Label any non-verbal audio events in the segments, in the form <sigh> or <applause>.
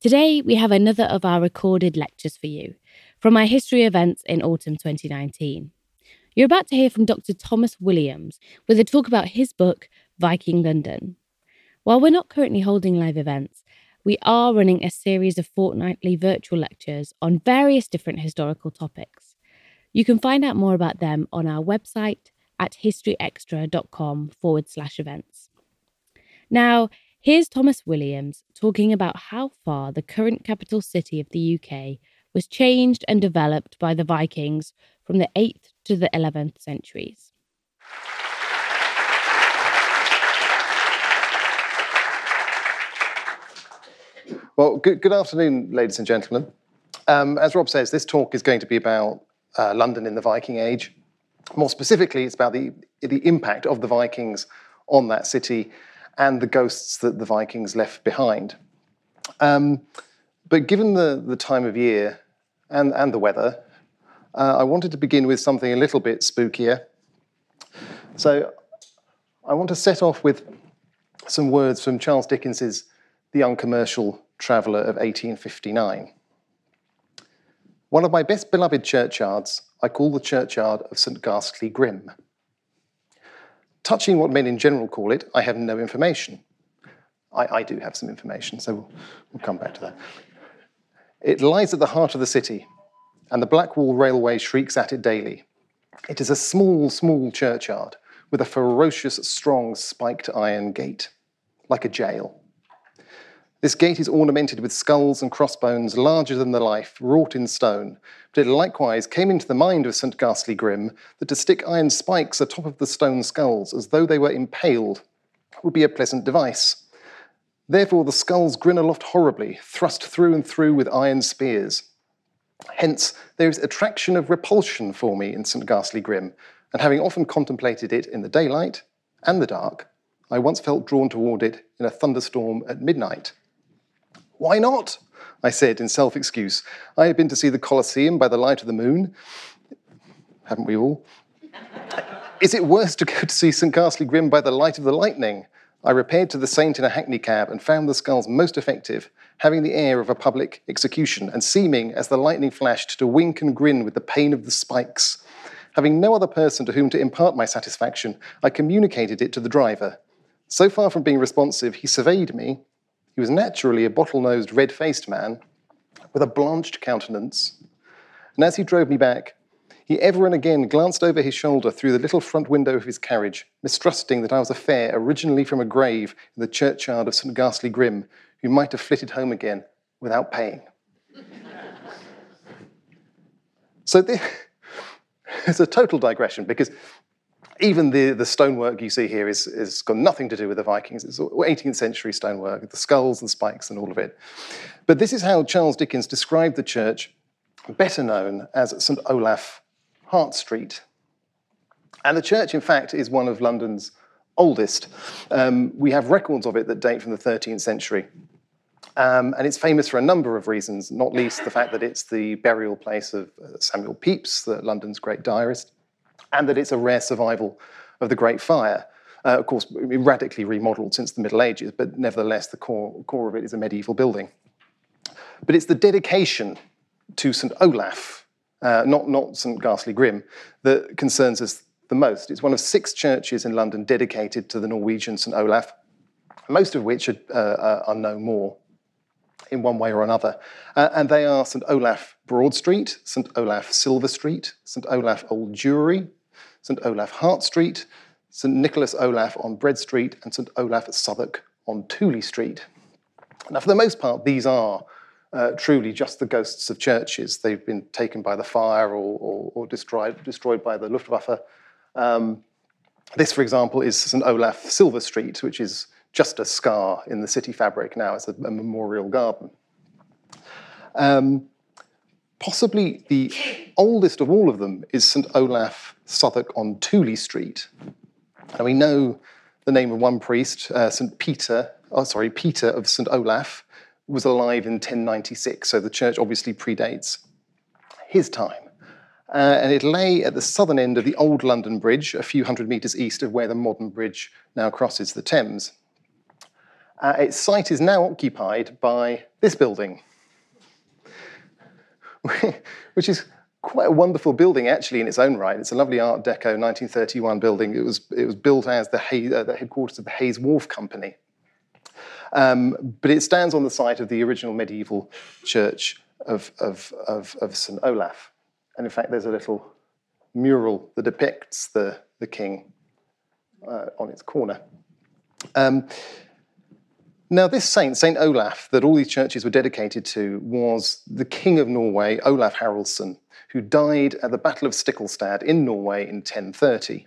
Today, we have another of our recorded lectures for you from our history events in autumn 2019. You're about to hear from Dr. Thomas Williams with a talk about his book, Viking London. While we're not currently holding live events, we are running a series of fortnightly virtual lectures on various different historical topics. You can find out more about them on our website at historyextra.com forward slash events. Now, Here's Thomas Williams talking about how far the current capital city of the UK was changed and developed by the Vikings from the 8th to the 11th centuries. Well, good, good afternoon, ladies and gentlemen. Um, as Rob says, this talk is going to be about uh, London in the Viking Age. More specifically, it's about the, the impact of the Vikings on that city and the ghosts that the Vikings left behind. Um, but given the, the time of year and, and the weather, uh, I wanted to begin with something a little bit spookier. So I want to set off with some words from Charles Dickens's The Uncommercial Traveller of 1859. One of my best beloved churchyards I call the churchyard of St. Ghastly Grim. Touching what men in general call it, I have no information. I, I do have some information, so we'll, we'll come back to that. It lies at the heart of the city, and the Blackwall Railway shrieks at it daily. It is a small, small churchyard with a ferocious, strong, spiked iron gate, like a jail. This gate is ornamented with skulls and crossbones larger than the life, wrought in stone. But it likewise came into the mind of St. Ghastly Grim that to stick iron spikes atop of the stone skulls, as though they were impaled, would be a pleasant device. Therefore, the skulls grin aloft horribly, thrust through and through with iron spears. Hence, there is attraction of repulsion for me in St. Ghastly Grim, and having often contemplated it in the daylight and the dark, I once felt drawn toward it in a thunderstorm at midnight. Why not? I said in self excuse. I had been to see the Colosseum by the light of the moon. Haven't we all? Is it worse to go to see St. Ghastly Grim by the light of the lightning? I repaired to the saint in a hackney cab and found the skulls most effective, having the air of a public execution, and seeming, as the lightning flashed, to wink and grin with the pain of the spikes. Having no other person to whom to impart my satisfaction, I communicated it to the driver. So far from being responsive, he surveyed me. He was naturally a bottle nosed, red faced man with a blanched countenance. And as he drove me back, he ever and again glanced over his shoulder through the little front window of his carriage, mistrusting that I was a fare originally from a grave in the churchyard of St. Ghastly Grim, who might have flitted home again without paying. <laughs> so this, <laughs> it's a total digression because even the, the stonework you see here is, is got nothing to do with the Vikings. It's 18th century stonework, the skulls and spikes and all of it. But this is how Charles Dickens described the church, better known as St. Olaf Hart Street. And the church, in fact, is one of London's oldest. Um, we have records of it that date from the 13th century. Um, and it's famous for a number of reasons, not least the fact that it's the burial place of uh, Samuel Pepys, the, London's great diarist, and that it's a rare survival of the Great Fire. Uh, of course, radically remodeled since the Middle Ages, but nevertheless, the core, core of it is a medieval building. But it's the dedication to St. Olaf, uh, not, not St. Ghastly Grim, that concerns us the most. It's one of six churches in London dedicated to the Norwegian St. Olaf, most of which are, uh, are no more in one way or another. Uh, and they are St. Olaf Broad Street, St. Olaf Silver Street, St. Olaf Old Jewry, St. Olaf Hart Street, St. Nicholas Olaf on Bread Street, and St. Olaf Southwark on Tooley Street. Now, for the most part, these are uh, truly just the ghosts of churches. They've been taken by the fire or, or, or destroyed, destroyed by the Luftwaffe. Um, this, for example, is St. Olaf Silver Street, which is just a scar in the city fabric now. It's a, a memorial garden. Um, possibly the oldest of all of them is St. Olaf Southwark on Tooley Street. And we know the name of one priest, uh, St. Peter, oh, sorry, Peter of St. Olaf, was alive in 1096, so the church obviously predates his time. Uh, and it lay at the southern end of the old London Bridge, a few hundred metres east of where the modern bridge now crosses the Thames. Uh, its site is now occupied by this building, <laughs> which is quite a wonderful building actually in its own right. It's a lovely Art Deco 1931 building. It was, it was built as the, Hay, uh, the headquarters of the Hay's Wharf Company. Um, but it stands on the site of the original medieval church of, of, of, of St. Olaf. And in fact, there's a little mural that depicts the, the king uh, on its corner. Um, now, this saint, Saint Olaf, that all these churches were dedicated to, was the king of Norway, Olaf Haraldsson, who died at the Battle of Stiklestad in Norway in 1030.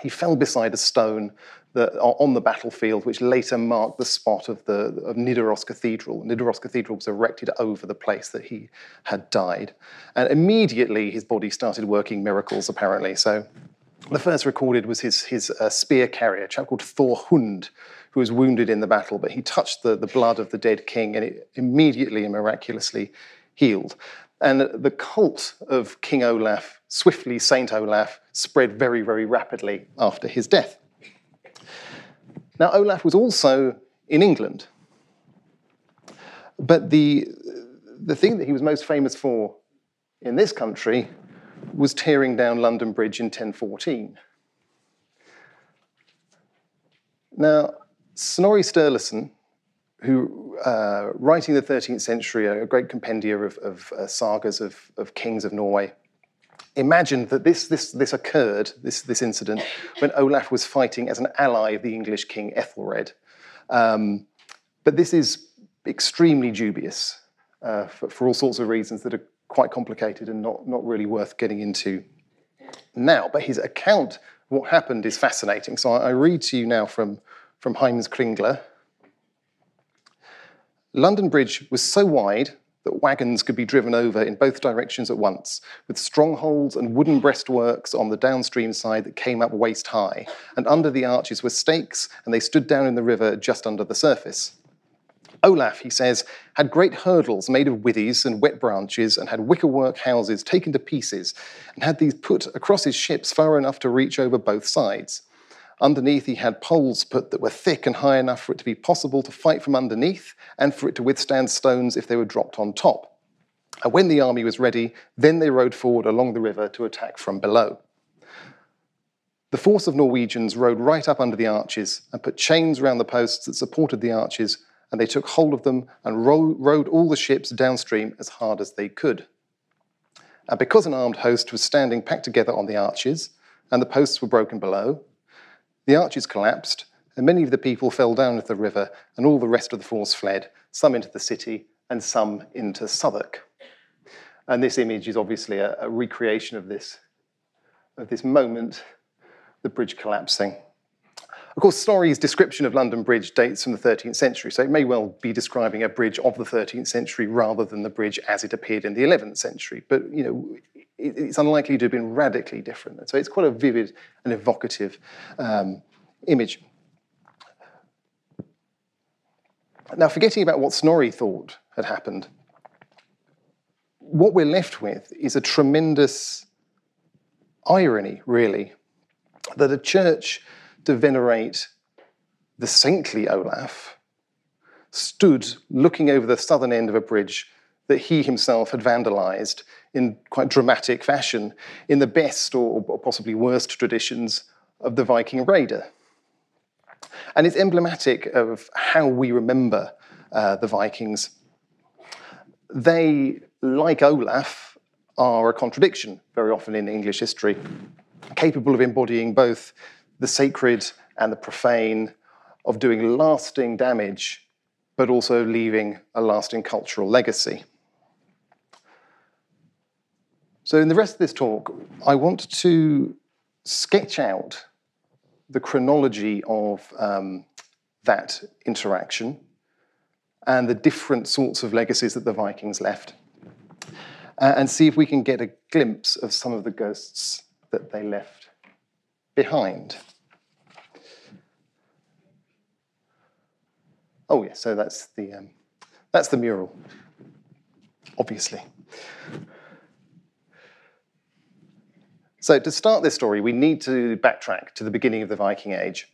He fell beside a stone that, on the battlefield, which later marked the spot of, the, of Nidaros Cathedral. Nidaros Cathedral was erected over the place that he had died. And immediately his body started working miracles, apparently. So the first recorded was his, his uh, spear carrier, a chap called Thor Hund, who was wounded in the battle, but he touched the, the blood of the dead king and it immediately and miraculously healed. And the cult of King Olaf, swiftly Saint Olaf, spread very, very rapidly after his death. Now, Olaf was also in England. But the, the thing that he was most famous for in this country was tearing down London Bridge in 1014. Now, Snorri Sturluson, who, uh, writing the 13th century, a great compendia of, of uh, sagas of, of, kings of Norway, imagined that this, this, this occurred, this, this incident, when Olaf was fighting as an ally of the English king Ethelred. Um, but this is extremely dubious uh, for, for all sorts of reasons that are quite complicated and not, not really worth getting into now. But his account of what happened is fascinating. So I read to you now from from Heimskringla. London Bridge was so wide that wagons could be driven over in both directions at once, with strongholds and wooden breastworks on the downstream side that came up waist high, and under the arches were stakes, and they stood down in the river just under the surface. Olaf, he says, had great hurdles made of withies and wet branches, and had wickerwork houses taken to pieces, and had these put across his ships far enough to reach over both sides. Underneath, he had poles put that were thick and high enough for it to be possible to fight from underneath and for it to withstand stones if they were dropped on top. And when the army was ready, then they rode forward along the river to attack from below. The force of Norwegians rode right up under the arches and put chains round the posts that supported the arches, and they took hold of them and ro- rowed all the ships downstream as hard as they could. And because an armed host was standing packed together on the arches, and the posts were broken below, the arches collapsed, and many of the people fell down into the river, and all the rest of the force fled, some into the city and some into Southwark. And this image is obviously a, a recreation of this, of this moment, the bridge collapsing. Of course, Snorri's description of London Bridge dates from the 13th century, so it may well be describing a bridge of the 13th century rather than the bridge as it appeared in the 11th century. But you know, it's unlikely to have been radically different. So it's quite a vivid and evocative um, image. Now, forgetting about what Snorri thought had happened, what we're left with is a tremendous irony, really, that a church to venerate the saintly Olaf stood looking over the southern end of a bridge that he himself had vandalized in quite dramatic fashion in the best or, or possibly worst traditions of the Viking raider. And it's emblematic of how we remember uh, the Vikings. They, like Olaf, are a contradiction very often in English history, capable of embodying both the sacred and the profane, of doing lasting damage, but also leaving a lasting cultural legacy. So, in the rest of this talk, I want to sketch out the chronology of um, that interaction and the different sorts of legacies that the Vikings left, uh, and see if we can get a glimpse of some of the ghosts that they left behind. Oh, yes, so that's the, um, that's the mural, obviously. So, to start this story, we need to backtrack to the beginning of the Viking Age.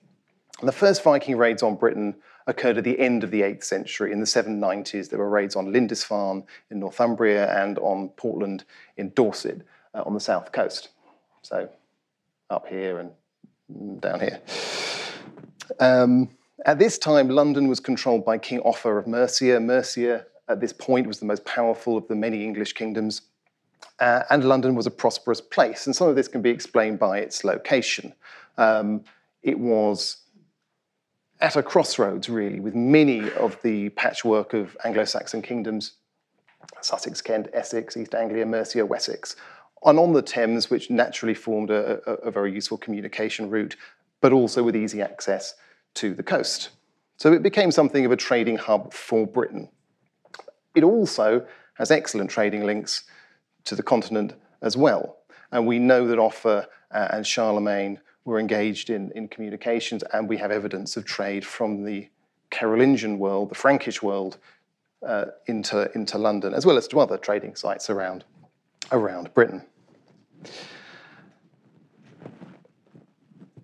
The first Viking raids on Britain occurred at the end of the 8th century. In the 790s, there were raids on Lindisfarne in Northumbria and on Portland in Dorset uh, on the south coast. So, up here and down here. Um, at this time, London was controlled by King Offa of Mercia. Mercia, at this point, was the most powerful of the many English kingdoms. Uh, and London was a prosperous place. And some of this can be explained by its location. Um, it was at a crossroads, really, with many of the patchwork of Anglo Saxon kingdoms Sussex, Kent, Essex, East Anglia, Mercia, Wessex, and on the Thames, which naturally formed a, a, a very useful communication route, but also with easy access to the coast. So it became something of a trading hub for Britain. It also has excellent trading links to the continent as well. And we know that Offa and Charlemagne were engaged in, in communications, and we have evidence of trade from the Carolingian world, the Frankish world, uh, into, into London, as well as to other trading sites around, around Britain.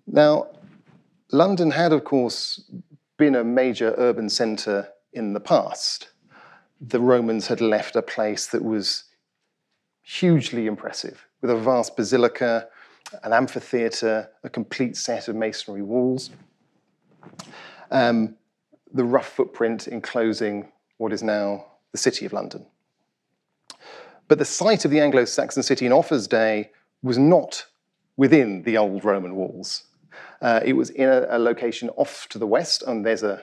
Now, London had, of course, been a major urban centre in the past. The Romans had left a place that was hugely impressive, with a vast basilica, an amphitheatre, a complete set of masonry walls. Um, the rough footprint enclosing what is now the City of London. But the site of the Anglo Saxon city in Offa's day was not within the old Roman walls. Uh, it was in a, a, location off to the west, and there's a,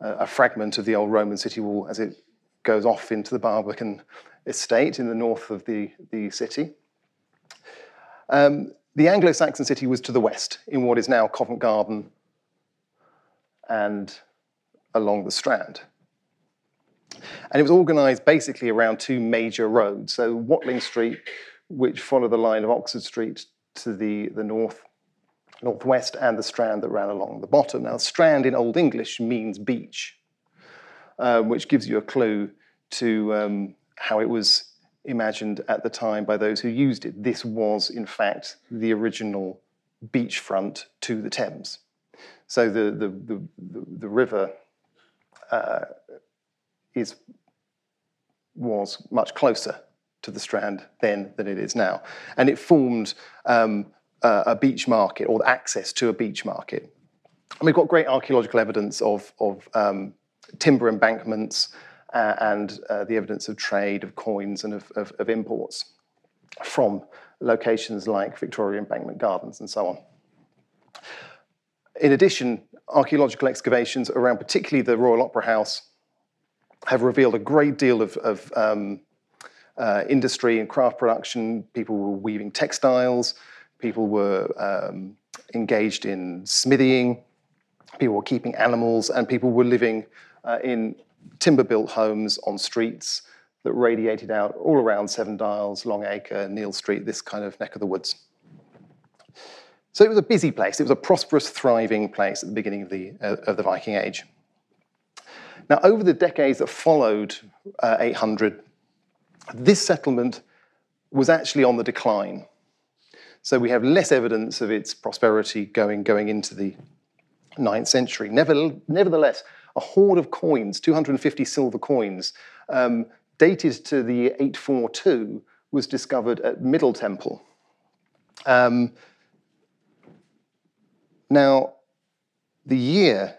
a, fragment of the old Roman city wall as it goes off into the Barbican estate in the north of the, the city. Um, the Anglo Saxon city was to the west, in what is now Covent Garden and along the Strand. And it was organised basically around two major roads. So, Watling Street, which followed the line of Oxford Street to the, the north, northwest, and the Strand that ran along the bottom. Now, Strand in Old English means beach, uh, which gives you a clue to um, how it was imagined at the time by those who used it. This was, in fact, the original beachfront to the Thames. So the, the, the, the, river uh, is was much closer to the Strand then than it is now. And it formed um, a, beach market or access to a beach market. And we've got great archaeological evidence of, of um, timber embankments uh, and uh, the evidence of trade, of coins, and of, of, of, imports from locations like Victoria Embankment Gardens and so on. In addition, archaeological excavations around particularly the Royal Opera House have revealed a great deal of, of um, uh, industry and craft production. People were weaving textiles, people were um, engaged in smithying, people were keeping animals, and people were living uh, in timber built homes on streets that radiated out all around Seven Dials, Long Acre, Neal Street, this kind of neck of the woods. So it was a busy place. It was a prosperous, thriving place at the beginning of the, uh, of the Viking Age. Now, over the decades that followed uh, 800, this settlement was actually on the decline. So we have less evidence of its prosperity going, going into the 9th century. Nevertheless, a hoard of coins, 250 silver coins, um, dated to the year 842, was discovered at Middle Temple. Um, now, the year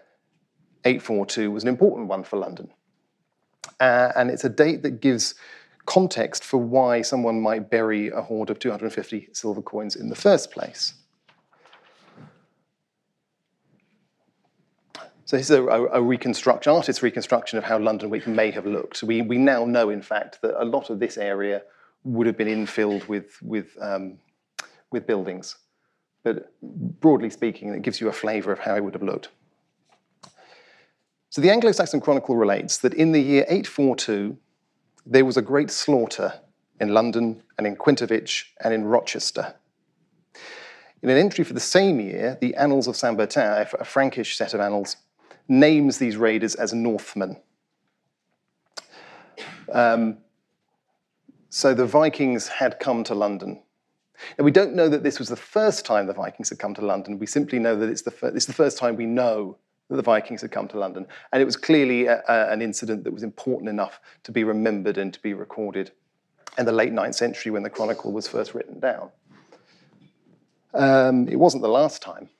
842 was an important one for London. Uh, and it's a date that gives context for why someone might bury a hoard of 250 silver coins in the first place. So this is a, a, reconstruction, artist's reconstruction of how London Wick may have looked. We, we now know, in fact, that a lot of this area would have been infilled with, with, um, with buildings. But broadly speaking, it gives you a flavour of how it would have looked. So the Anglo-Saxon Chronicle relates that in the year 842, there was a great slaughter in London and in Quentovic and in Rochester. In an entry for the same year, the Annals of Saint Bertin, a Frankish set of annals, names these raiders as Northmen. Um, so the Vikings had come to London. Now, we don't know that this was the first time the Vikings had come to London. We simply know that it's the, fir- it's the first time we know that the Vikings had come to London. And it was clearly a, a, an incident that was important enough to be remembered and to be recorded in the late 9th century when the Chronicle was first written down. Um, it wasn't the last time.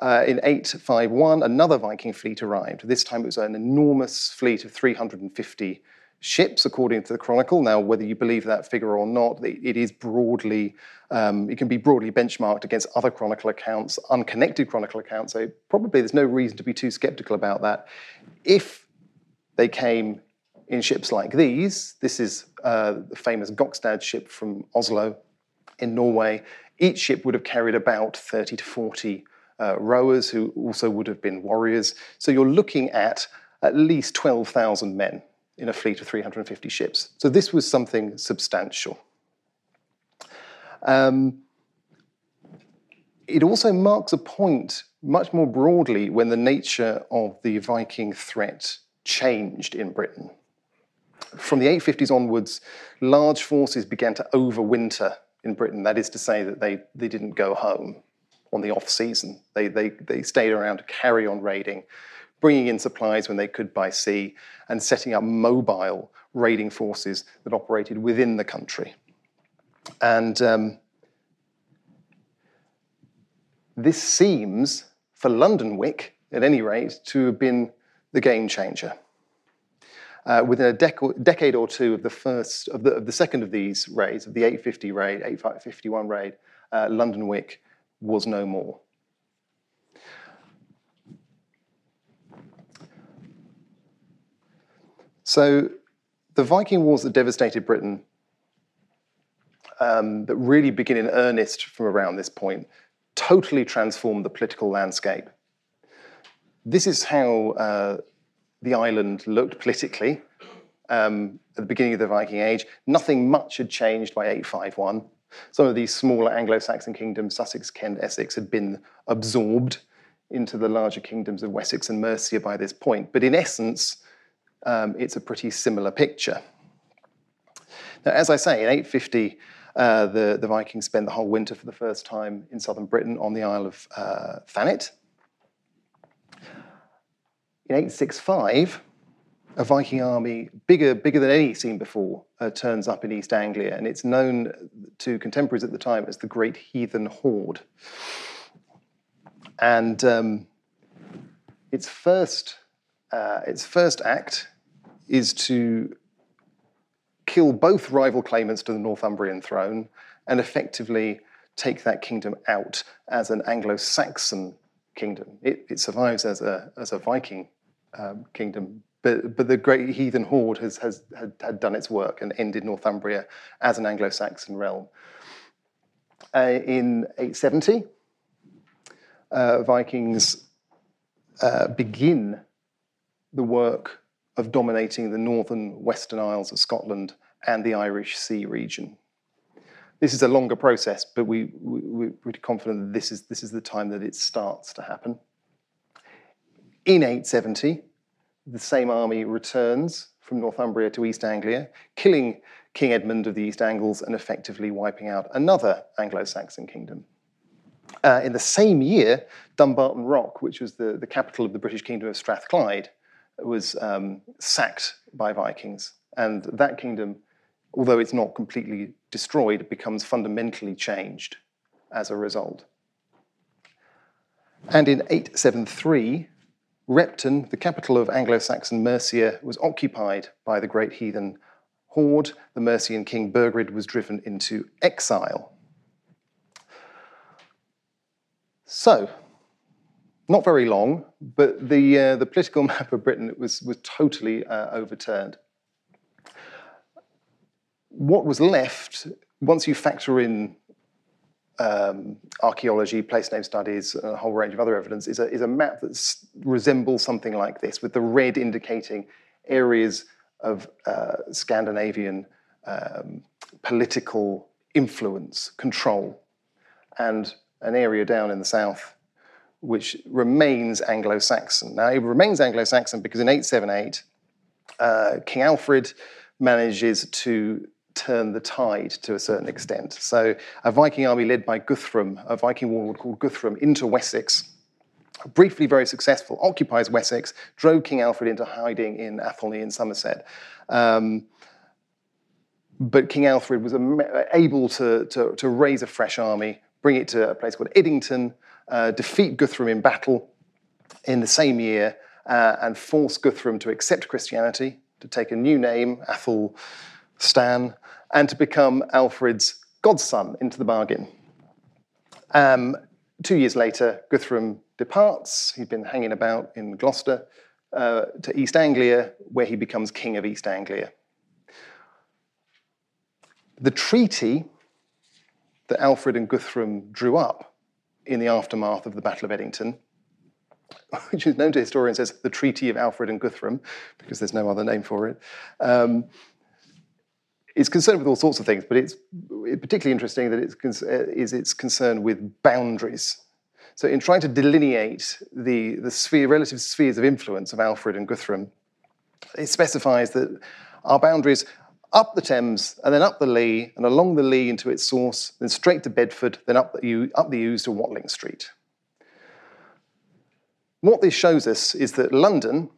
Uh, in 851, another Viking fleet arrived. This time it was an enormous fleet of 350 ships, according to the Chronicle. Now, whether you believe that figure or not, it is broadly, um, it can be broadly benchmarked against other Chronicle accounts, unconnected Chronicle accounts. So probably there's no reason to be too skeptical about that. If they came in ships like these, this is uh, the famous Gokstad ship from Oslo in Norway. Each ship would have carried about 30 to 40 uh, rowers who also would have been warriors. So you're looking at at least 12,000 men in a fleet of 350 ships. So this was something substantial. Um, it also marks a point much more broadly when the nature of the Viking threat changed in Britain. From the 850s onwards, large forces began to overwinter in Britain. That is to say, that they, they didn't go home on the off season. They, they, they stayed around to carry on raiding, bringing in supplies when they could by sea, and setting up mobile raiding forces that operated within the country. And um, this seems, for London Wick, at any rate, to have been the game changer. Uh, within a dec- decade or two of the first, of the, of the, second of these raids, of the 850 raid, 851 raid, uh, London Wick was no more. So the Viking Wars that devastated Britain, um, that really begin in earnest from around this point, totally transformed the political landscape. This is how uh, the island looked politically um, at the beginning of the Viking Age. Nothing much had changed by 851. Some of these smaller Anglo-Saxon kingdoms, Sussex, Kent, Essex, had been absorbed into the larger kingdoms of Wessex and Mercia by this point. But in essence, um, it's a pretty similar picture. Now, as I say, in 850, uh, the, the Vikings spent the whole winter for the first time in southern Britain on the Isle of uh, Thanet. In 865, a Viking army bigger, bigger than any seen before, uh, turns up in East Anglia, and it's known to contemporaries at the time as the Great Heathen Horde. And um, its first, uh, its first act is to kill both rival claimants to the Northumbrian throne and effectively take that kingdom out as an Anglo-Saxon kingdom. It, it survives as a, as a Viking um, kingdom, but, but the great heathen horde has, has had, had done its work and ended Northumbria as an Anglo-Saxon realm. Uh, in 870, uh, Vikings uh, begin the work of dominating the northern Western Isles of Scotland and the Irish Sea region. This is a longer process, but we, we, are pretty confident that this is, this is the time that it starts to happen. In 870, the same army returns from Northumbria to East Anglia, killing King Edmund of the East Angles and effectively wiping out another Anglo Saxon kingdom. Uh, in the same year, Dumbarton Rock, which was the, the capital of the British kingdom of Strathclyde, was um, sacked by Vikings. And that kingdom, although it's not completely destroyed, becomes fundamentally changed as a result. And in 873, Repton, the capital of Anglo Saxon Mercia, was occupied by the great heathen horde. The Mercian king Burgred was driven into exile. So, not very long, but the, uh, the political <laughs> map of Britain was, was totally uh, overturned. What was left, once you factor in um, archaeology, place name studies, and a whole range of other evidence, is a, is a map that resembles something like this, with the red indicating areas of uh, Scandinavian um, political influence, control, and an area down in the south which remains Anglo Saxon. Now, it remains Anglo Saxon because in 878, uh, King Alfred manages to turn the tide to a certain extent. So a Viking army led by Guthrum, a Viking warlord called Guthrum, into Wessex, briefly very successful, occupies Wessex, drove King Alfred into hiding in Athelney in Somerset. Um, but King Alfred was able to, to, to, raise a fresh army, bring it to a place called Edington, uh, defeat Guthrum in battle in the same year, uh, and force Guthrum to accept Christianity, to take a new name, Athel Stan, and to become Alfred's godson into the bargain. Um, two years later, Guthrum departs. He'd been hanging about in Gloucester uh, to East Anglia, where he becomes king of East Anglia. The treaty that Alfred and Guthrum drew up in the aftermath of the Battle of Edington, <laughs> which is known to historians as the Treaty of Alfred and Guthrum, because there's no other name for it, um, it's concerned with all sorts of things, but it's particularly interesting that it's uh, is its concern with boundaries. So, in trying to delineate the, the sphere, relative spheres of influence of Alfred and Guthrum, it specifies that our boundaries up the Thames and then up the Lee and along the Lee into its source, then straight to Bedford, then up the, up the Ouse to Watling Street. What this shows us is that London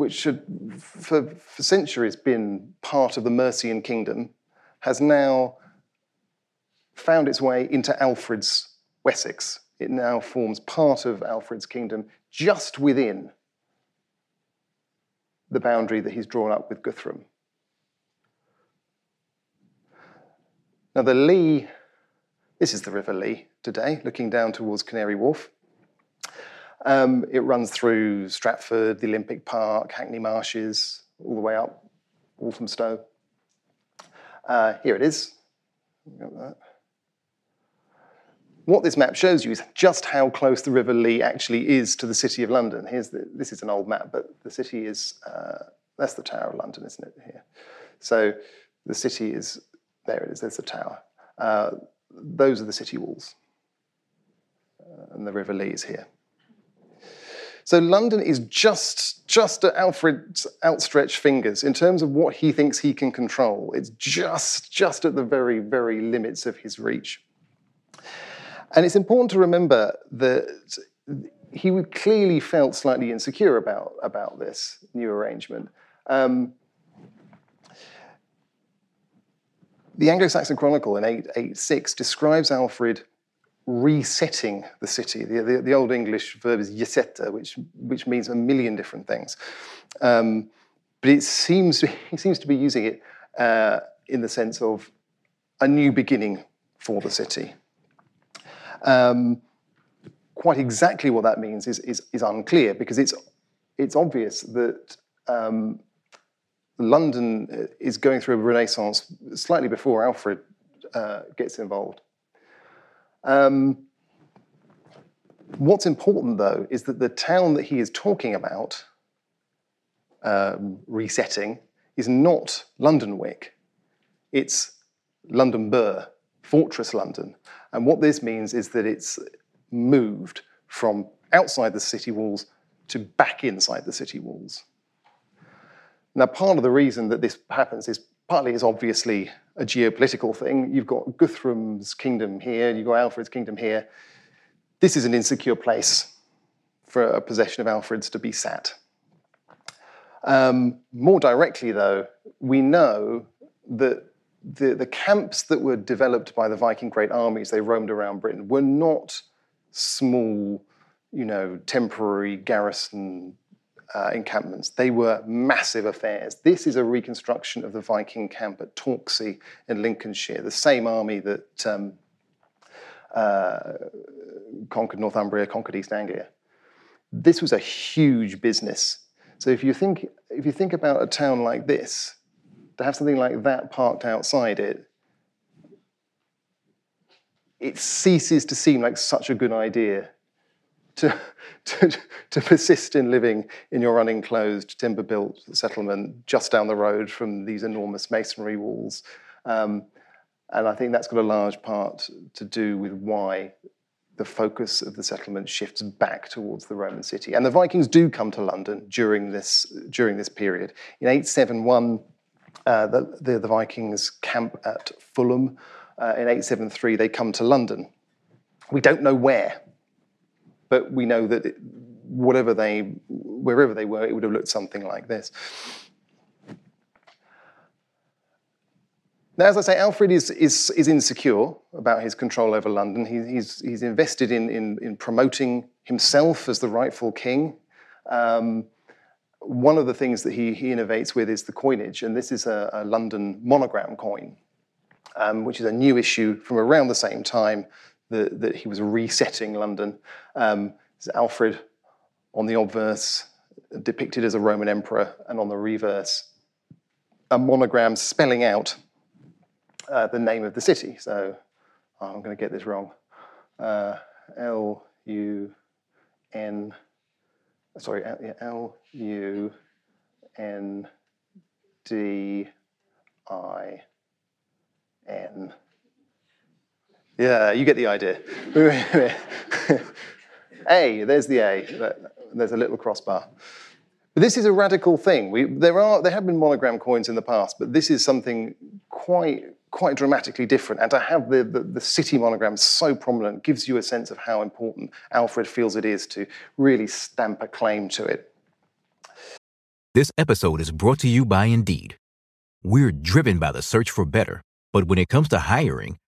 which had for, for centuries been part of the Mercian kingdom, has now found its way into Alfred's Wessex. It now forms part of Alfred's kingdom just within the boundary that he's drawn up with Guthrum. Now, the Lee, this is the River Lee today, looking down towards Canary Wharf. Um, it runs through Stratford, the Olympic Park, Hackney Marshes, all the way up Walthamstow. Uh, here it is. What this map shows you is just how close the River Lee actually is to the City of London. Here's the, this is an old map, but the city is, uh, that's the Tower of London, isn't it, here? So the city is, there it is, there's the tower. Uh, those are the city walls. Uh, and the River Lee is here. So London is just, just at Alfred's outstretched fingers in terms of what he thinks he can control. It's just, just at the very, very limits of his reach. And it's important to remember that he clearly felt slightly insecure about, about this new arrangement. Um, the Anglo Saxon Chronicle in 886 describes Alfred resetting the city. The, the, the, Old English verb is yeseta, which, which means a million different things. Um, but it seems, he seems to be using it uh, in the sense of a new beginning for the city. Um, quite exactly what that means is, is, is, unclear because it's, it's obvious that um, London is going through a renaissance slightly before Alfred uh, gets involved. Um, what's important, though, is that the town that he is talking about um, resetting is not Londonwick. It's London Burh, Fortress London. And what this means is that it's moved from outside the city walls to back inside the city walls. Now, part of the reason that this happens is partly is obviously a geopolitical thing. You've got Guthrum's kingdom here, you've got Alfred's kingdom here. This is an insecure place for a possession of Alfred's to be sat. Um, more directly, though, we know that the, the camps that were developed by the Viking great armies, they roamed around Britain, were not small, you know, temporary garrison uh, encampments. They were massive affairs. This is a reconstruction of the Viking camp at Torksey in Lincolnshire, the same army that um, uh, conquered Northumbria, conquered East Anglia. This was a huge business. So if you think if you think about a town like this, to have something like that parked outside it, it ceases to seem like such a good idea to, to, to persist in living in your unenclosed, timber built settlement just down the road from these enormous masonry walls. Um, and I think that's got a large part to do with why the focus of the settlement shifts back towards the Roman city. And the Vikings do come to London during this, during this period. In 871, uh, the, the, the, Vikings camp at Fulham. Uh, in 873, they come to London. We don't know where but we know that whatever they, wherever they were, it would have looked something like this. Now, as I say, Alfred is, is, is insecure about his control over London. He, he's, he's invested in, in, in promoting himself as the rightful king. Um, one of the things that he, he innovates with is the coinage, and this is a, a London monogram coin, um, which is a new issue from around the same time that, that he was resetting London. Um, Alfred on the obverse, depicted as a Roman emperor, and on the reverse, a monogram spelling out uh, the name of the city. So oh, I'm going to get this wrong. Uh, L U N, sorry, L U N D I N. Yeah, you get the idea. <laughs> a, there's the A. There's a little crossbar. But this is a radical thing. We, there, are, there have been monogram coins in the past, but this is something quite, quite dramatically different. And to have the, the, the city monogram so prominent gives you a sense of how important Alfred feels it is to really stamp a claim to it. This episode is brought to you by Indeed. We're driven by the search for better, but when it comes to hiring,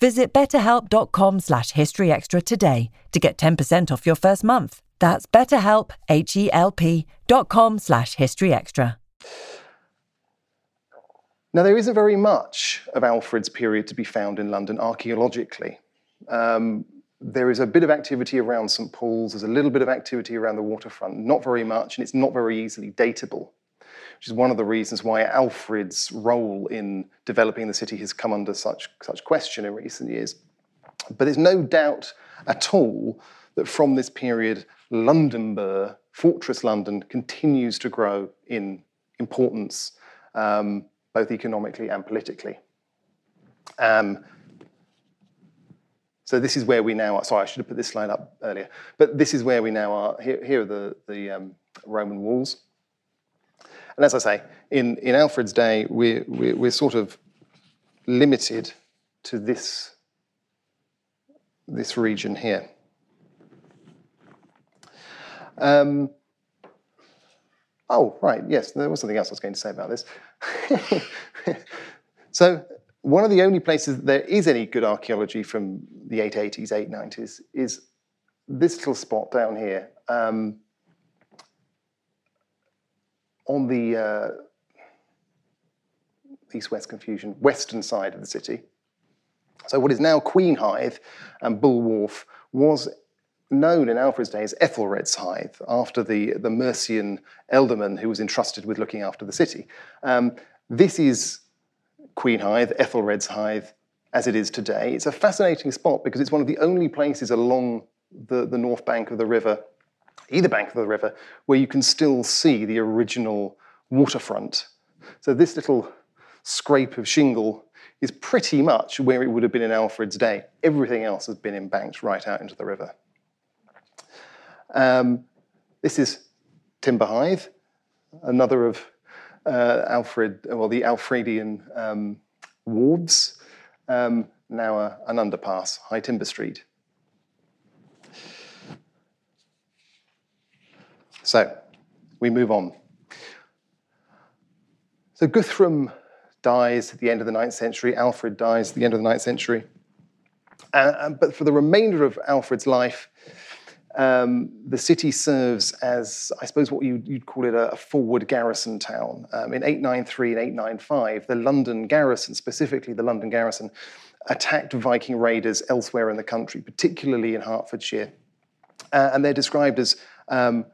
Visit betterhelp.com slash historyextra today to get 10% off your first month. That's betterhelp, H-E-L-P dot com slash historyextra. Now, there isn't very much of Alfred's period to be found in London archaeologically. Um, there is a bit of activity around St Paul's, there's a little bit of activity around the waterfront, not very much, and it's not very easily datable, which is one of the reasons why Alfred's role in developing the city has come under such, such question in recent years. But there's no doubt at all that from this period, Lundenburh, Fortress London, continues to grow in importance, um, both economically and politically. Um, so this is where we now are. Sorry, I should have put this slide up earlier. But this is where we now are. Here, here are the, the um, Roman walls. And as I say, in, in Alfred's day, we're, we're, we're sort of limited to this, this region here. Um, oh, right, yes, there was something else I was going to say about this. <laughs> so one of the only places there is any good archaeology from the 880s, 890s is this little spot down here um, on the uh, east-west confusion, western side of the city. So what is now Queen Hithe and Bull Wharf was known in Alfred's day as Ethelred's Hithe, after the, the Mercian ealdorman who was entrusted with looking after the city. Um, this is Queen Hithe, Ethelred's Hithe, as it is today. It's a fascinating spot because it's one of the only places along the, the north bank of the river, either bank of the river, where you can still see the original waterfront. So this little scrape of shingle is pretty much where it would have been in Alfred's day. Everything else has been embanked right out into the river. Um, this is Timber Hithe, another of uh, Alfred, well, the Alfredian um, wharves, um, now a, an underpass, High Timber Street. So, we move on. So Guthrum dies at the end of the 9th century, Alfred dies at the end of the 9th century. Uh, but for the remainder of Alfred's life, um, the city serves as, I suppose, what you'd, you'd call it a, a, forward garrison town. Um, in 893 and 895, the London garrison, specifically the London garrison, attacked Viking raiders elsewhere in the country, particularly in Hertfordshire. Uh, and they're described as um,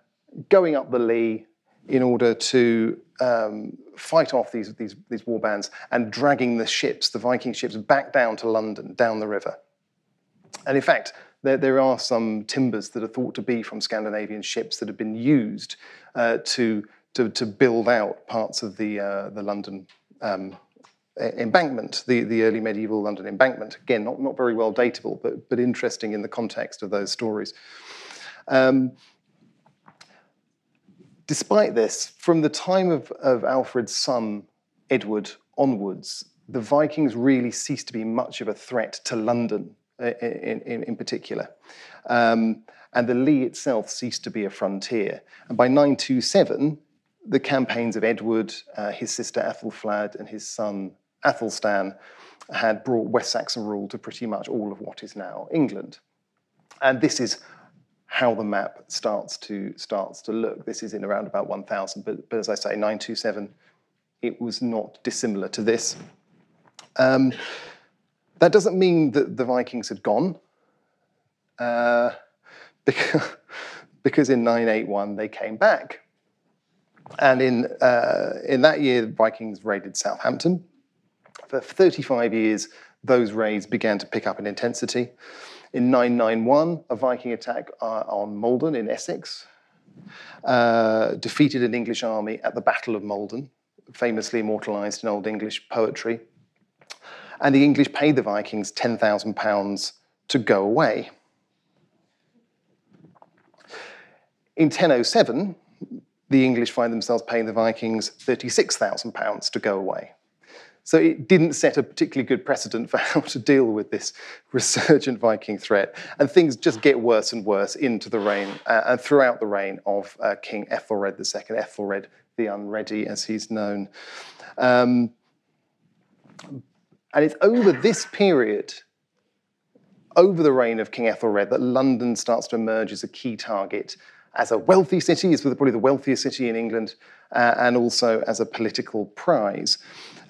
going up the Lee in order to um, fight off these, these, these war bands and dragging the ships, the Viking ships, back down to London, down the river. And in fact, there, there are some timbers that are thought to be from Scandinavian ships that have been used uh, to, to, to, build out parts of the, uh, the London um, embankment, the, the early medieval London embankment. Again, not, not very well datable, but, but interesting in the context of those stories. Um, despite this, from the time of, of Alfred's son, Edward, onwards, the Vikings really ceased to be much of a threat to London in, in, in particular. Um, and the Lee itself ceased to be a frontier. And by 927, the campaigns of Edward, uh, his sister Ethelflaed, and his son Athelstan had brought West Saxon rule to pretty much all of what is now England. And this is how the map starts to starts to look. This is in around about 1000, but, but as I say, 927, it was not dissimilar to this. Um, that doesn't mean that the Vikings had gone, uh, <laughs> because, because in 981 they came back. And in, uh, in that year, the Vikings raided Southampton. For 35 years, those raids began to pick up in intensity. In 991, a Viking attack uh, on Maldon in Essex uh, defeated an English army at the Battle of Maldon, famously immortalized in Old English poetry and the English paid the Vikings £10,000 to go away. In 1007, the the English find themselves paying the Vikings £36,000 to go away. So it didn't set a particularly good precedent for <laughs> how to deal with this resurgent Viking threat. And things just get worse and worse into the reign uh, and throughout the reign of uh, King Ethelred II, Ethelred the Unready, as he's known. Um, and it's over this period, over the reign of King Ethelred, that London starts to emerge as a key target, as a wealthy city, it's probably the wealthiest city in England, uh, and also as a political prize.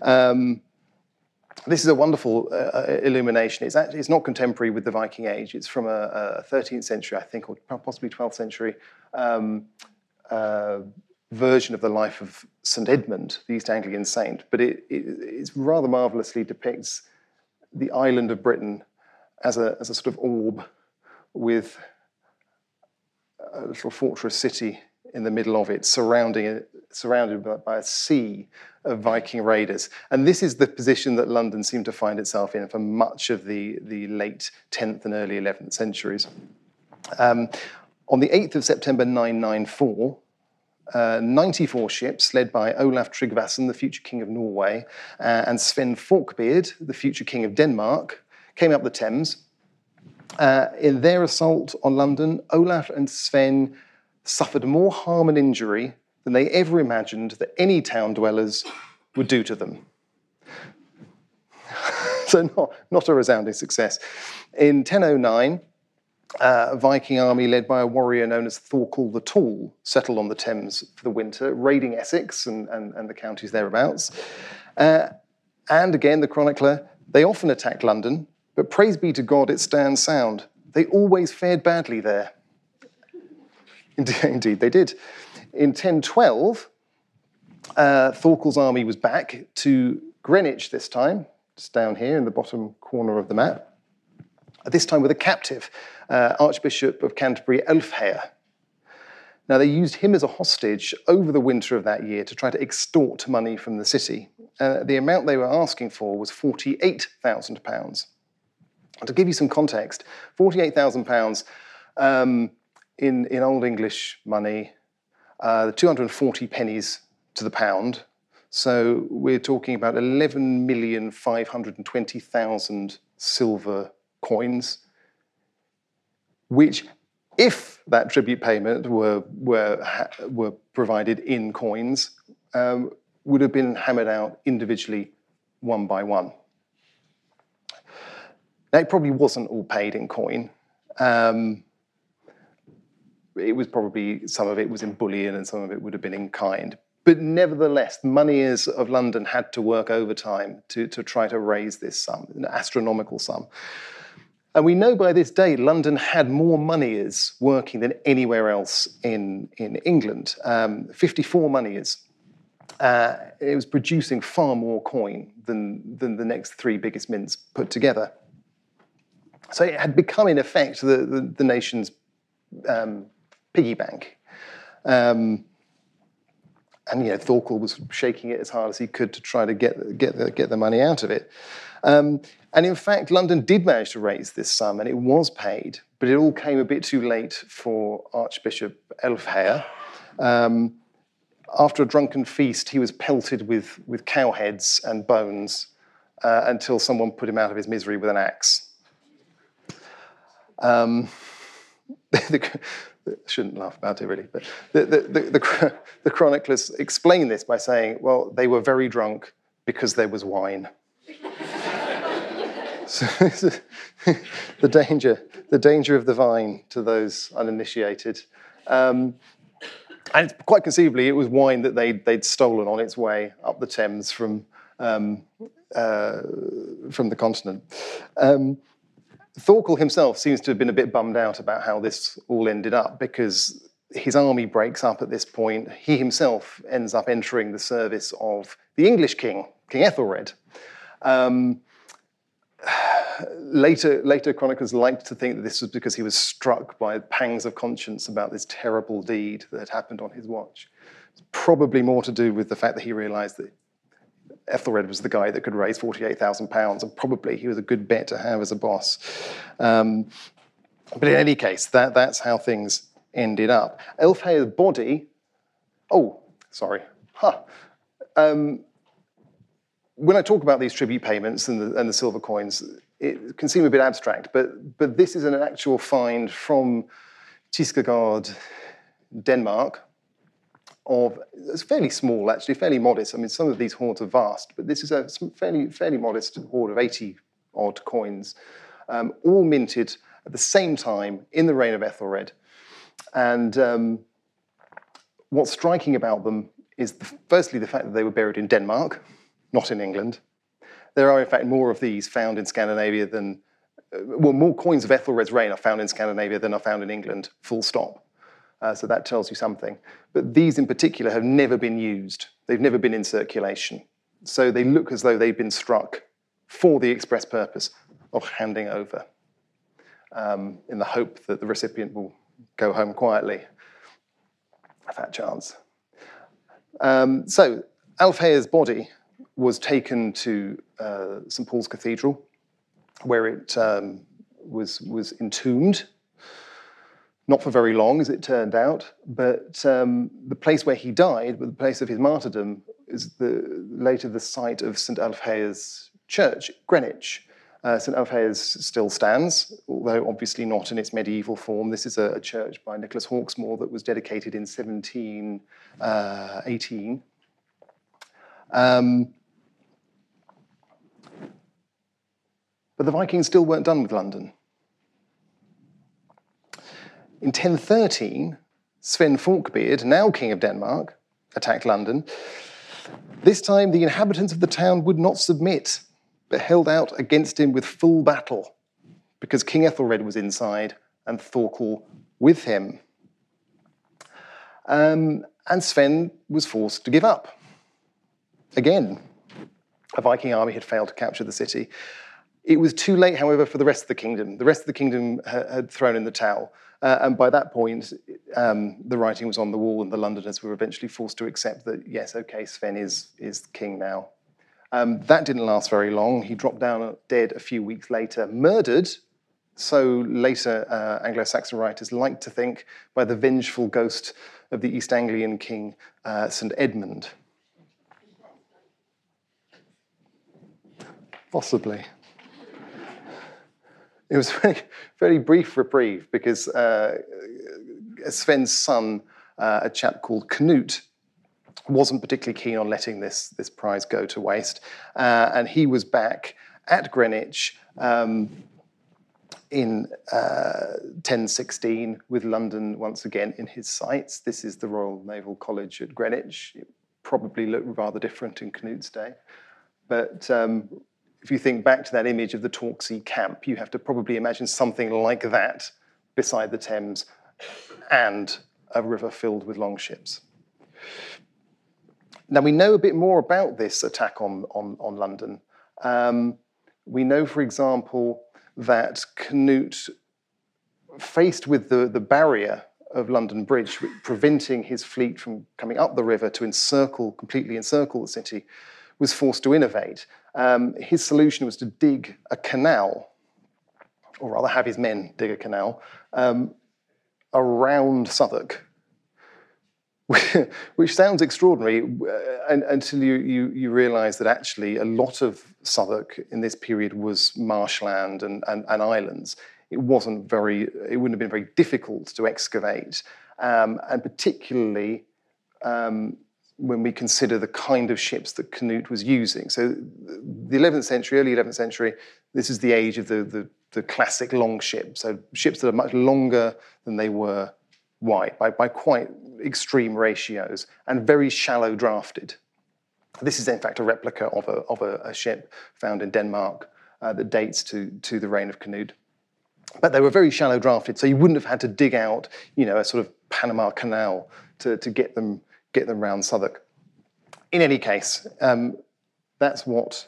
Um, this is a wonderful uh, uh, illumination. It's actually it's not contemporary with the Viking Age. It's from a, a 13th century, I think, or possibly 12th century um, uh, version of the life of St Edmund, the East Anglian saint. But it, it rather marvelously depicts the island of Britain as a, as a sort of orb with a little fortress city in the middle of it, surrounding it, surrounded by, by, a sea of Viking raiders. And this is the position that London seemed to find itself in for much of the, the late 10th and early 11th centuries. Um, on the 8th of September 994, uh, 94 ships led by Olaf Tryggvason, the future king of Norway, uh, and Sven Forkbeard, the future king of Denmark, came up the Thames. Uh, in their assault on London, Olaf and Sven suffered more harm and injury than they ever imagined that any town dwellers would do to them. <laughs> so, not, not a resounding success. In 1009, uh, a Viking army led by a warrior known as Thorkel the Tall settled on the Thames for the winter, raiding Essex and, and, and the counties thereabouts. Uh, and again, the chronicler, they often attacked London, but praise be to God, it stands sound. They always fared badly there. <laughs> Indeed, they did. In 1012, uh, Thorkel's army was back to Greenwich this time, just down here in the bottom corner of the map, this time with a captive, uh, Archbishop of Canterbury, Elfhere. Now, they used him as a hostage over the winter of that year to try to extort money from the city. Uh, the amount they were asking for was £48,000. To give you some context, £48,000 um, in, in Old English money, uh, 240 pennies to the pound. So we're talking about 11,520,000 silver coins, which, if that tribute payment were, were, were provided in coins, um, would have been hammered out individually one by one. Now, it probably wasn't all paid in coin. Um, it was probably some of it was in bullion and some of it would have been in kind. But nevertheless, moneyers of London had to work overtime to, to try to raise this sum, an astronomical sum. And we know by this day London had more moneyers working than anywhere else in, in England. Um, 54 moneyers. Uh, it was producing far more coin than, than the next three biggest mints put together. So it had become, in effect, the, the, the nation's um, piggy bank. Um, and you know, Thorkel was shaking it as hard as he could to try to get get the, get the money out of it. Um, and in fact, London did manage to raise this sum, and it was paid, but it all came a bit too late for Archbishop Elfhere. Um, after a drunken feast, he was pelted with with cow heads and bones uh, until someone put him out of his misery with an axe. Um, <laughs> shouldn't laugh about it really, but the, the, the, the, <laughs> the chroniclers explain this by saying, well, they were very drunk because there was wine. <laughs> so <laughs> the danger, the danger of the vine to those uninitiated. Um, and quite conceivably, it was wine that they'd, they'd stolen on its way up the Thames from, um, uh, from the continent. Um, Thorkel himself seems to have been a bit bummed out about how this all ended up because his army breaks up at this point. He himself ends up entering the service of the English king, King Ethelred. Um, <sighs> later, later chroniclers liked to think that this was because he was struck by pangs of conscience about this terrible deed that had happened on his watch. It's probably more to do with the fact that he realized that Ethelred was the guy that could raise £48,000, and probably he was a good bet to have as a boss. Um, but in any case, that, that's how things ended up. Elfhere's body Oh, sorry. Huh. Um, when I talk about these tribute payments and the, and the silver coins, it can seem a bit abstract, but, but this is an actual find from Thiskegaard, Denmark, of it's fairly small, actually, fairly modest. I mean, some of these hoards are vast, but this is a fairly, fairly modest hoard of 80 odd coins, um, all minted at the same time in the reign of Ethelred. And um, what's striking about them is the, firstly the fact that they were buried in Denmark, not in England. There are, in fact, more of these found in Scandinavia than, uh, well, more coins of Ethelred's reign are found in Scandinavia than are found in England, full stop. Uh, so that tells you something. But these in particular have never been used, they've never been in circulation. So they look as though they've been struck for the express purpose of handing over um, in the hope that the recipient will go home quietly. A fat chance. Um, so Alfheir's body was taken to uh, St Paul's Cathedral, where it um, was, was entombed. Not for very long, as it turned out, but um, the place where he died, the place of his martyrdom, is the, later the site of St Alfheir's Church, Greenwich. Uh, St Alfheir's still stands, although obviously not in its medieval form. This is a, a church by Nicholas Hawksmoor that was dedicated in 1718. Uh, um, But the Vikings still weren't done with London. In 1013, Sven Forkbeard, now King of Denmark, attacked London. This time, the inhabitants of the town would not submit, but held out against him with full battle, because King Ethelred was inside and Thorkel with him. Um, and Sven was forced to give up. Again, a Viking army had failed to capture the city. It was too late, however, for the rest of the kingdom. The rest of the kingdom had thrown in the towel. Uh, and by that point, um, the writing was on the wall, and the Londoners were eventually forced to accept that, yes, okay, Sven is, is king now. Um, that didn't last very long. He dropped down dead a few weeks later, murdered, so later uh, Anglo Saxon writers like to think, by the vengeful ghost of the East Anglian king, uh, St. Edmund. Possibly. It was <laughs> a very, brief reprieve because uh, Sven's son, uh, a chap called Knut, wasn't particularly keen on letting this, this prize go to waste. Uh, and he was back at Greenwich um, in 1016 uh, with London once again in his sights. This is the Royal Naval College at Greenwich. It probably looked rather different in Knut's day. But um, if you think back to that image of the Torksey camp, you have to probably imagine something like that beside the Thames and a river filled with longships. Now, we know a bit more about this attack on, on, on London. Um, we know, for example, that Canute, faced with the, the barrier of London Bridge, preventing his fleet from coming up the river to encircle, completely encircle the city, was forced to innovate. Um, his solution was to dig a canal, or rather have his men dig a canal, um, around Southwark, <laughs> which sounds extraordinary uh, until you, you, you realize that actually a lot of Southwark in this period was marshland and, and, and islands. It wasn't very, it wouldn't have been very difficult to excavate, um, and particularly um, when we consider the kind of ships that Canute was using. So the 11th century, early 11th century, this is the age of the, the, the classic long ship. So ships that are much longer than they were wide by, by quite extreme ratios and very shallow drafted. This is in fact a replica of a, of a, a ship found in Denmark uh, that dates to, to the reign of Canute. But they were very shallow drafted, so you wouldn't have had to dig out, you know, a sort of Panama Canal to, to get them get them round Southwark. In any case, um, that's what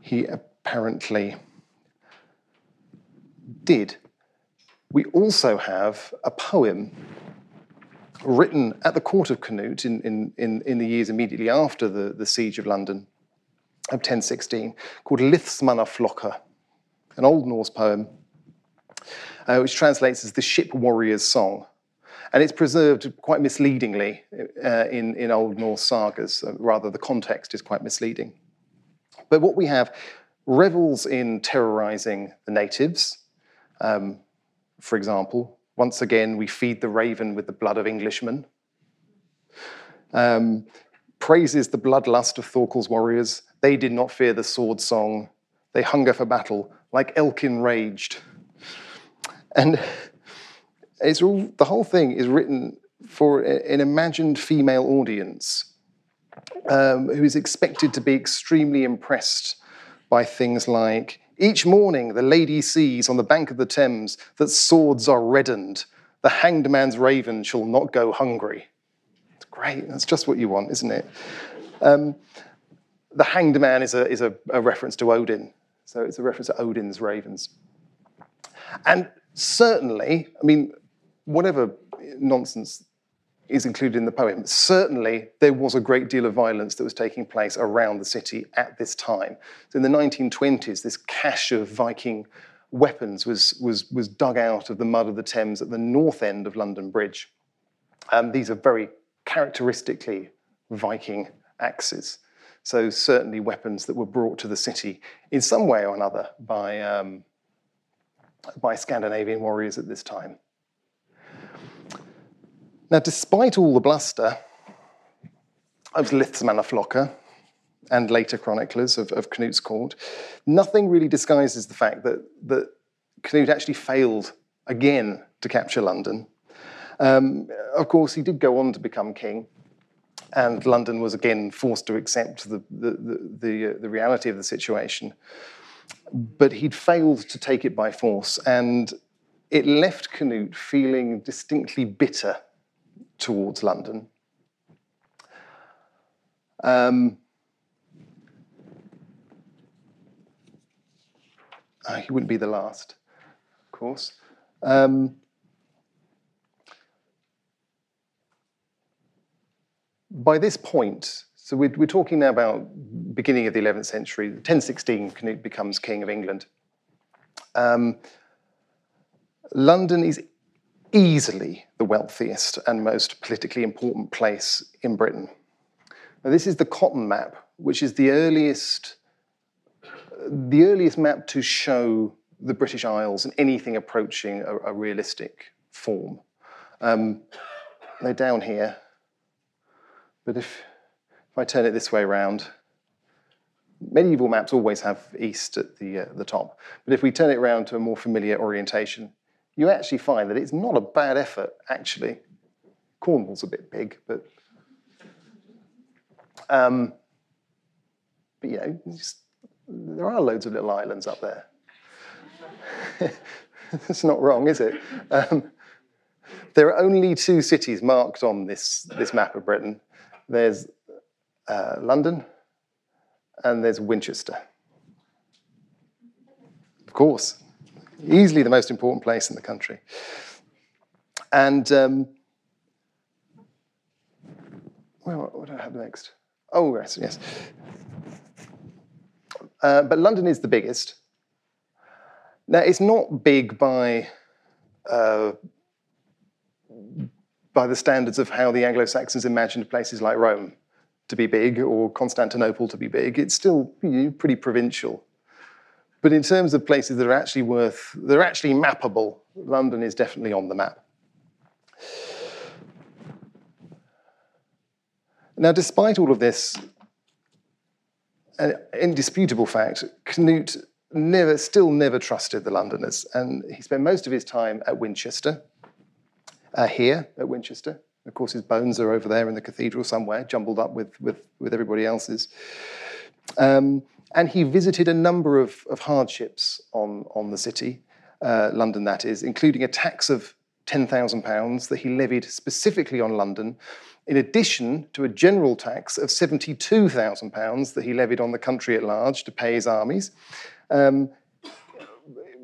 he apparently did. We also have a poem written at the court of Canute in, in, in, in the years immediately after the, the siege of London of 1016 called Lithsmannaflokkr, an Old Norse poem, uh, which translates as the ship warrior's song. And it's preserved quite misleadingly uh, in, in Old Norse sagas. Rather, the context is quite misleading. But what we have revels in terrorizing the natives. Um, for example, once again, we feed the raven with the blood of Englishmen. Um, praises the bloodlust of Thorkel's warriors. They did not fear the sword song. They hunger for battle, like elk enraged. And it's all, the whole thing is written for an imagined female audience um, who is expected to be extremely impressed by things like each morning the lady sees on the bank of the Thames that swords are reddened. The hanged man's raven shall not go hungry. It's great. That's just what you want, isn't it? Um, the hanged man is, a, is a, a reference to Odin. So it's a reference to Odin's ravens. And certainly, I mean, whatever nonsense is included in the poem, certainly there was a great deal of violence that was taking place around the city at this time. So in the 1920s, this cache of Viking weapons was, was, was dug out of the mud of the Thames at the north end of London Bridge. Um, these are very characteristically Viking axes. So certainly weapons that were brought to the city in some way or another by, um, by Scandinavian warriors at this time. Now, despite all the bluster of Lithsmannaflokkr and later chroniclers of, of Knut's court, nothing really disguises the fact that, that Knut actually failed again to capture London. Um, of course, he did go on to become king, and London was again forced to accept the, the, the, the, uh, the reality of the situation. But he'd failed to take it by force, and it left Canute feeling distinctly bitter towards London. Um, uh, he wouldn't be the last, of course. Um, by this point, so we're, we're, talking now about beginning of the 11th century, 1016, Canute becomes king of England. Um, London is easily the wealthiest and most politically important place in Britain. Now, this is the Cotton Map, which is the earliest, the earliest map to show the British Isles in anything approaching a, a realistic form. Um, they're down here, but if, if I turn it this way around, medieval maps always have east at the, uh, the top. But if we turn it around to a more familiar orientation, you actually find that it's not a bad effort, actually. Cornwall's a bit big, but. Um, but you know, just, there are loads of little islands up there. <laughs> It's not wrong, is it? Um, there are only two cities marked on this, this map of Britain there's uh, London and there's Winchester. Of course, easily the most important place in the country. And um, well, what do I have next? Oh, yes, yes. Uh, but London is the biggest. Now, it's not big by uh, by the standards of how the Anglo-Saxons imagined places like Rome to be big or Constantinople to be big. It's still you know, pretty provincial. But in terms of places that are actually worth, they're actually mappable, London is definitely on the map. Now, despite all of this, an indisputable fact, Canute never, still never trusted the Londoners, and he spent most of his time at Winchester, uh, here at Winchester. Of course, his bones are over there in the cathedral somewhere, jumbled up with, with, with everybody else's. Um, and he visited a number of, of hardships on, on the city, uh, London that is, including a tax of £10,000 that he levied specifically on London, in addition to a general tax of £72,000 that he levied on the country at large to pay his armies, um,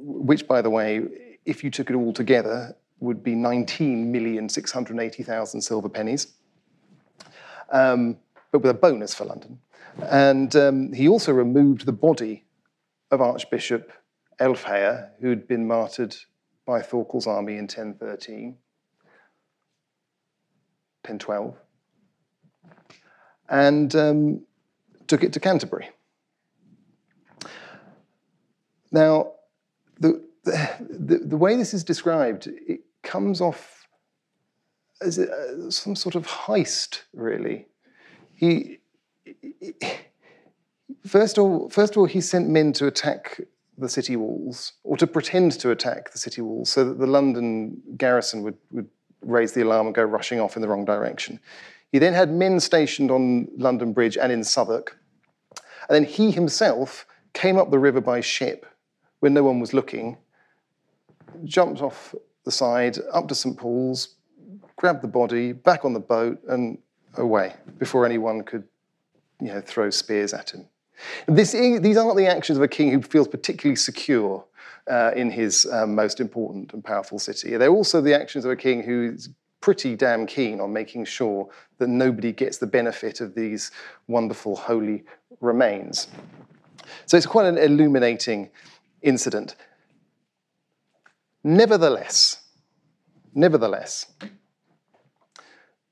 which, by the way, if you took it all together, would be 19,680,000 silver pennies, um, but with a bonus for London. And um, he also removed the body of Archbishop Elfheir, who'd been martyred by Thorkel's army in 1013. 1012, and um, took it to Canterbury. Now, the, the, the way this is described, it comes off as a, some sort of heist, really. He, first, of all, first of all, he sent men to attack the city walls, or to pretend to attack the city walls, so that the London garrison would, would raise the alarm and go rushing off in the wrong direction. He then had men stationed on London Bridge and in Southwark. And then he himself came up the river by ship when no one was looking, jumped off the side up to St. Paul's, grabbed the body, back on the boat, and away before anyone could you know, throw spears at him. This, these aren't the actions of a king who feels particularly secure uh, in his um, most important and powerful city. They're also the actions of a king who's pretty damn keen on making sure that nobody gets the benefit of these wonderful holy remains. So it's quite an illuminating incident. Nevertheless, nevertheless,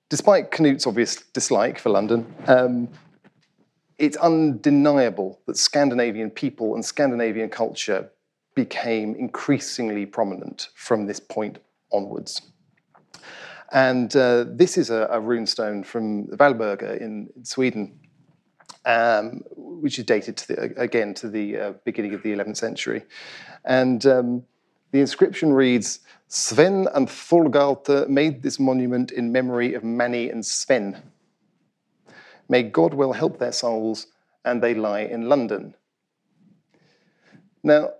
despite Canute's obvious dislike for London, um, it's undeniable that Scandinavian people and Scandinavian culture became increasingly prominent from this point onwards. And uh, this is a, a runestone from Valberga in, in Sweden, um, which is dated to the, again to the uh, beginning of the 11th century. And um, the inscription reads Sven and Thorgalte made this monument in memory of Manny and Sven. May God will help their souls, and they lie in London. Now,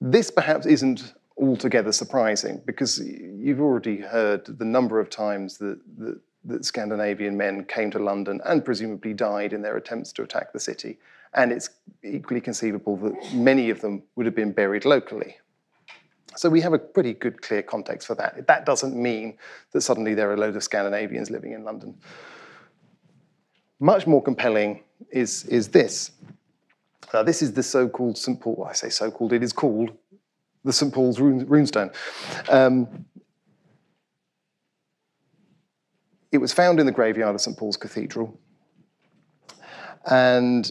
this perhaps isn't altogether surprising because you've already heard the number of times that, that, that, Scandinavian men came to London and presumably died in their attempts to attack the city. And it's equally conceivable that many of them would have been buried locally. So we have a pretty good, clear context for that. That doesn't mean that suddenly there are a load of Scandinavians living in London. Much more compelling is, is this. Now, this is the so-called St. Paul, well, I say so-called, it is called the St. Paul's rune, runestone. Um, it was found in the graveyard of St. Paul's Cathedral. And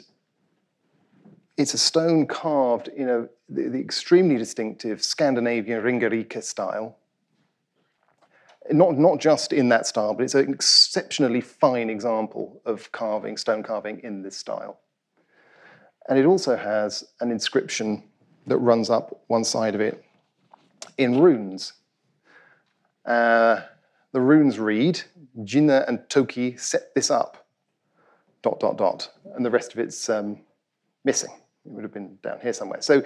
it's a stone carved in a, the, the extremely distinctive Scandinavian Ringerike style not, not just in that style, but it's an exceptionally fine example of carving, stone carving in this style. And it also has an inscription that runs up one side of it in runes. Uh, the runes read, Ginna and Toki set this up, dot, dot, dot. And the rest of it's um, missing. It would have been down here somewhere. So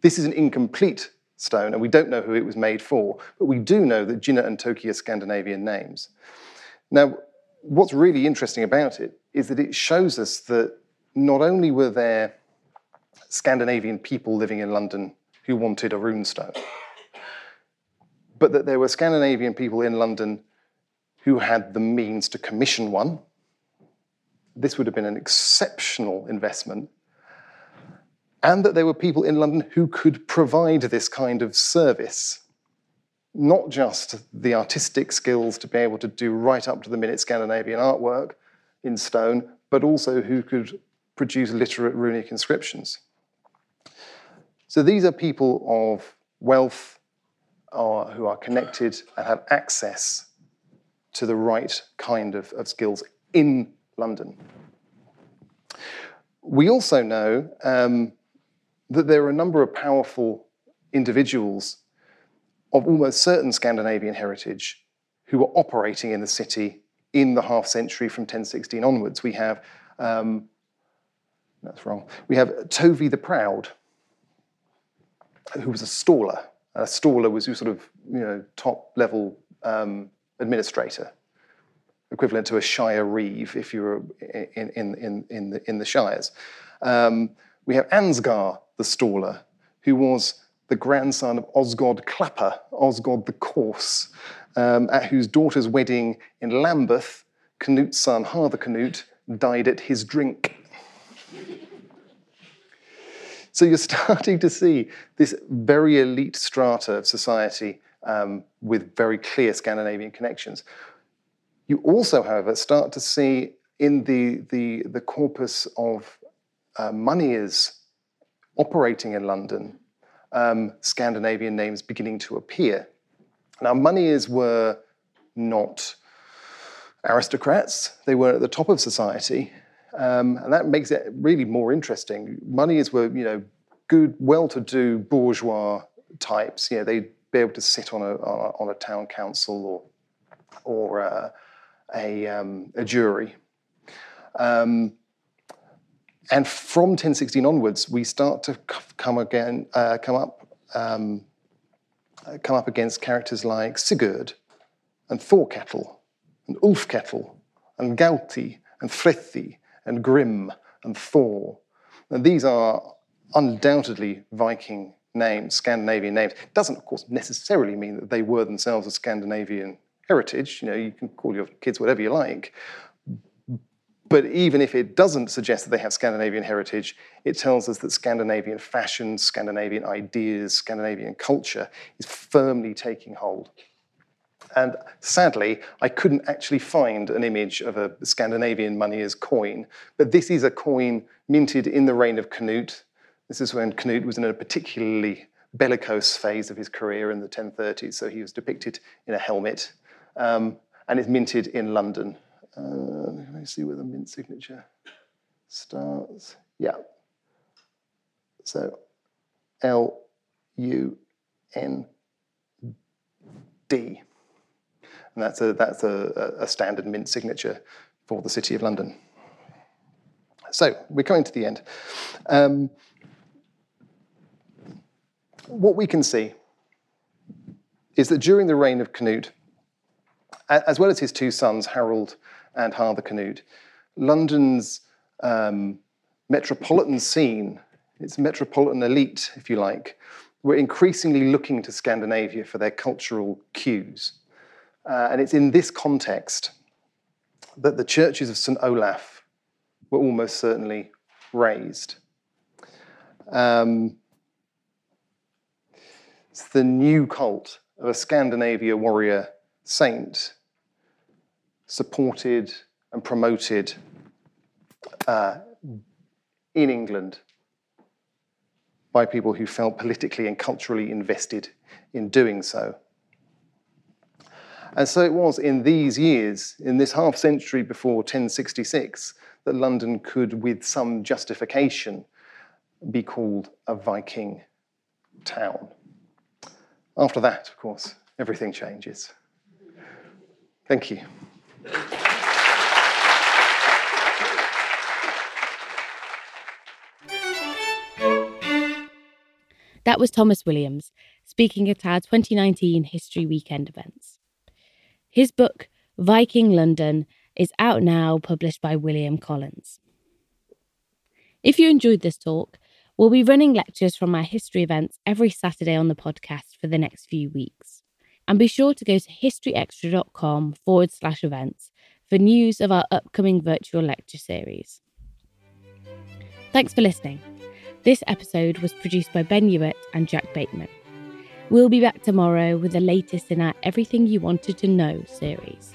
this is an incomplete stone, and we don't know who it was made for, but we do know that Ginna and Toki are Scandinavian names. Now, what's really interesting about it is that it shows us that not only were there Scandinavian people living in London who wanted a runestone, but that there were Scandinavian people in London who had the means to commission one. This would have been an exceptional investment and that there were people in London who could provide this kind of service. Not just the artistic skills to be able to do right up to the minute Scandinavian artwork in stone, but also who could produce literate runic inscriptions. So these are people of wealth uh, who are connected and have access to the right kind of, of skills in London. We also know um, that there are a number of powerful individuals of almost certain Scandinavian heritage who were operating in the city in the half century from 1016 onwards. We have, um, that's wrong, we have Tovi the Proud, who was a staller. A staller was sort of you know, top level um, administrator, equivalent to a shire reeve if you were in, in, in, in, the, in the shires. Um, we have Ansgar the staller, who was the grandson of Osgod Clapa, Osgod the Coarse, um, at whose daughter's wedding in Lambeth, Canute's son, Harthacnut, died at his drink. so you're <laughs> starting to see this very elite strata of society um, with very clear Scandinavian connections. You also, however, start to see in the, the, the corpus of uh, moneyers operating in London um, Scandinavian names beginning to appear. Now, moneyers were not aristocrats, they were at the top of society. Um, and that makes it really more interesting. Moneyers were, you know, good, well-to-do bourgeois types. You know, they'd be able to sit on a, on a, town council or, or uh, a, um, a jury. Um, and from 1016 onwards, we start to come again, uh, come up, um, come up against characters like Sigurd and Thorkettle and Ulfkettle and Gauti and Frethi and Grim and Thor. And these are undoubtedly Viking names, Scandinavian names. It doesn't, of course, necessarily mean that they were themselves of Scandinavian heritage. You know, you can call your kids whatever you like. But even if it doesn't suggest that they have Scandinavian heritage, it tells us that Scandinavian fashion, Scandinavian ideas, Scandinavian culture is firmly taking hold. And sadly, I couldn't actually find an image of a Scandinavian moneyer's coin, but this is a coin minted in the reign of Canute. This is when Canute was in a particularly bellicose phase of his career in the 1030s, so he was depicted in a helmet, um, and is minted in London. Uh, let me see where the mint signature starts. Yeah. So L U N D. And that's a, that's a, a standard mint signature for the City of London. So we're coming to the end. Um, what we can see is that during the reign of Canute, as well as his two sons, Harold and Harthacnut, London's um, metropolitan scene, its metropolitan elite, if you like, were increasingly looking to Scandinavia for their cultural cues. Uh, and it's in this context that the churches of St. Olaf were almost certainly raised. Um, it's the new cult of a Scandinavia warrior saint supported and promoted uh, in England by people who felt politically and culturally invested in doing so. And so it was in these years, in this half century before 1066, that London could, with some justification, be called a Viking town. After that, of course, everything changes. Thank you. That was Thomas Williams speaking at our 2019 History Weekend events. His book, Viking London, is out now, published by William Collins. If you enjoyed this talk, we'll be running lectures from our history events every Saturday on the podcast for the next few weeks. And be sure to go to historyextra.com forward slash events for news of our upcoming virtual lecture series. Thanks for listening. This episode was produced by Ben Hewitt and Jack Bateman. We'll be back tomorrow with the latest in our Everything You Wanted to Know series.